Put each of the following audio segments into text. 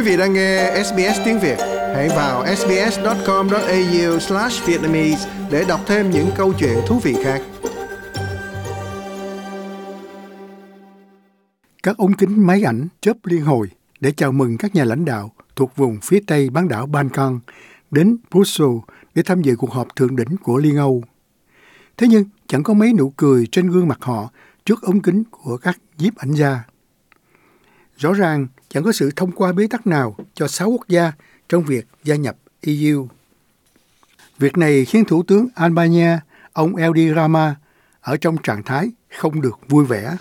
Quý vị đang nghe SBS tiếng Việt, hãy vào sbs.com.au/vietnamese để đọc thêm những câu chuyện thú vị khác. Các ống kính máy ảnh chớp liên hồi để chào mừng các nhà lãnh đạo thuộc vùng phía tây bán đảo Balkan đến Brussels để tham dự cuộc họp thượng đỉnh của Liên Âu. Thế nhưng chẳng có mấy nụ cười trên gương mặt họ trước ống kính của các nhiếp ảnh gia. Rõ ràng chẳng có sự thông qua bế tắc nào cho sáu quốc gia trong việc gia nhập EU. Việc này khiến Thủ tướng Albania, ông Edi Rama, ở trong trạng thái không được vui vẻ.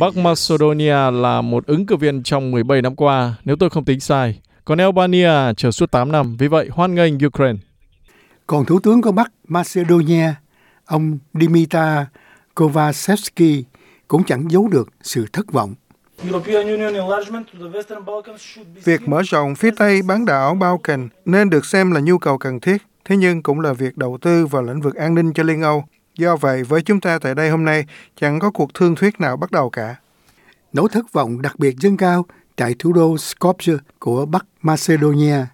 Bắc Macedonia là một ứng cử viên trong 17 năm qua, nếu tôi không tính sai. Còn Albania chờ suốt 8 năm, vì vậy hoan nghênh Ukraine. Còn Thủ tướng của Bắc Macedonia, ông Dimitar Kovacevski, cũng chẳng giấu được sự thất vọng. Việc mở rộng phía Tây bán đảo Balkan nên được xem là nhu cầu cần thiết, thế nhưng cũng là việc đầu tư vào lĩnh vực an ninh cho Liên Âu. Do vậy, với chúng ta tại đây hôm nay, chẳng có cuộc thương thuyết nào bắt đầu cả. Nỗi thất vọng đặc biệt dâng cao tại thủ đô Skopje của Bắc Macedonia.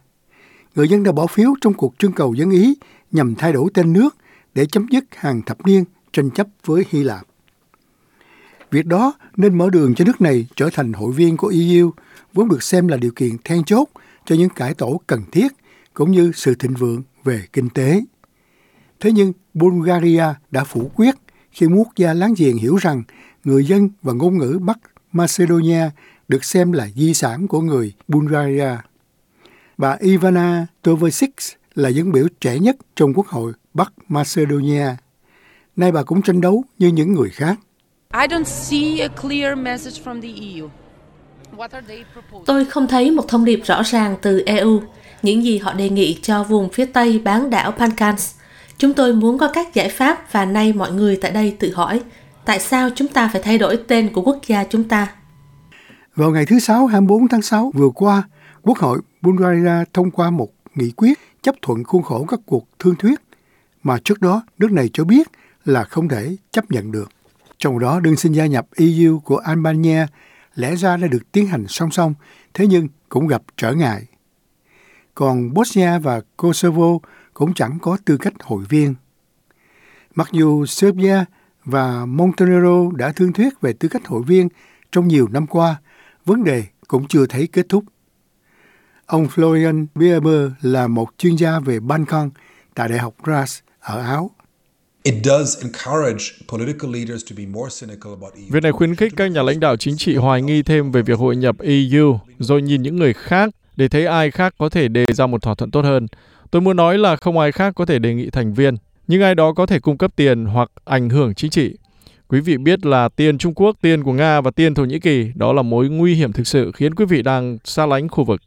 Người dân đã bỏ phiếu trong cuộc trưng cầu dân Ý nhằm thay đổi tên nước để chấm dứt hàng thập niên tranh chấp với Hy Lạp. Việc đó nên mở đường cho nước này trở thành hội viên của EU, vốn được xem là điều kiện then chốt cho những cải tổ cần thiết cũng như sự thịnh vượng về kinh tế. Thế nhưng Bulgaria đã phủ quyết khi quốc gia láng giềng hiểu rằng người dân và ngôn ngữ Bắc Macedonia được xem là di sản của người Bulgaria. Bà Ivana Tovesic là dân biểu trẻ nhất trong Quốc hội Bắc Macedonia. Nay bà cũng tranh đấu như những người khác. I don't see a clear message from the EU. Tôi không thấy một thông điệp rõ ràng từ EU, những gì họ đề nghị cho vùng phía Tây bán đảo Balkans. Chúng tôi muốn có các giải pháp và nay mọi người tại đây tự hỏi, tại sao chúng ta phải thay đổi tên của quốc gia chúng ta? Vào ngày thứ Sáu 24 tháng 6 vừa qua, Quốc hội Bulgaria thông qua một nghị quyết chấp thuận khuôn khổ các cuộc thương thuyết mà trước đó nước này cho biết là không thể chấp nhận được. Trong đó đơn xin gia nhập EU của Albania lẽ ra đã được tiến hành song song, thế nhưng cũng gặp trở ngại. Còn Bosnia và Kosovo cũng chẳng có tư cách hội viên. Mặc dù Serbia và Montenegro đã thương thuyết về tư cách hội viên trong nhiều năm qua, vấn đề cũng chưa thấy kết thúc. Ông Florian Bierber là một chuyên gia về Balkan tại Đại học Graz ở Áo. Việc này khuyến khích các nhà lãnh đạo chính trị hoài nghi thêm về việc hội nhập EU, rồi nhìn những người khác để thấy ai khác có thể đề ra một thỏa thuận tốt hơn. Tôi muốn nói là không ai khác có thể đề nghị thành viên, nhưng ai đó có thể cung cấp tiền hoặc ảnh hưởng chính trị. Quý vị biết là tiền Trung Quốc, tiền của Nga và tiền Thổ Nhĩ Kỳ, đó là mối nguy hiểm thực sự khiến quý vị đang xa lánh khu vực.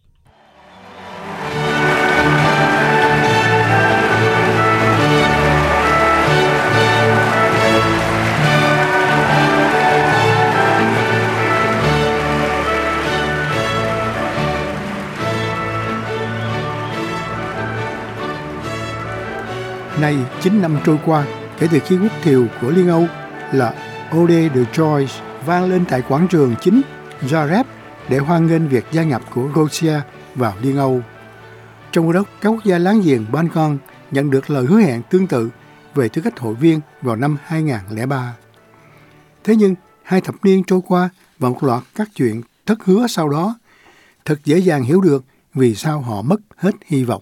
Nay 9 năm trôi qua kể từ khi quốc thiều của Liên Âu là Ode de Joyce vang lên tại quảng trường chính Zagreb để hoan nghênh việc gia nhập của Croatia vào Liên Âu. Trong đó, các quốc gia láng giềng Balkan nhận được lời hứa hẹn tương tự về tư cách hội viên vào năm 2003. Thế nhưng, hai thập niên trôi qua và một loạt các chuyện thất hứa sau đó, thật dễ dàng hiểu được vì sao họ mất hết hy vọng.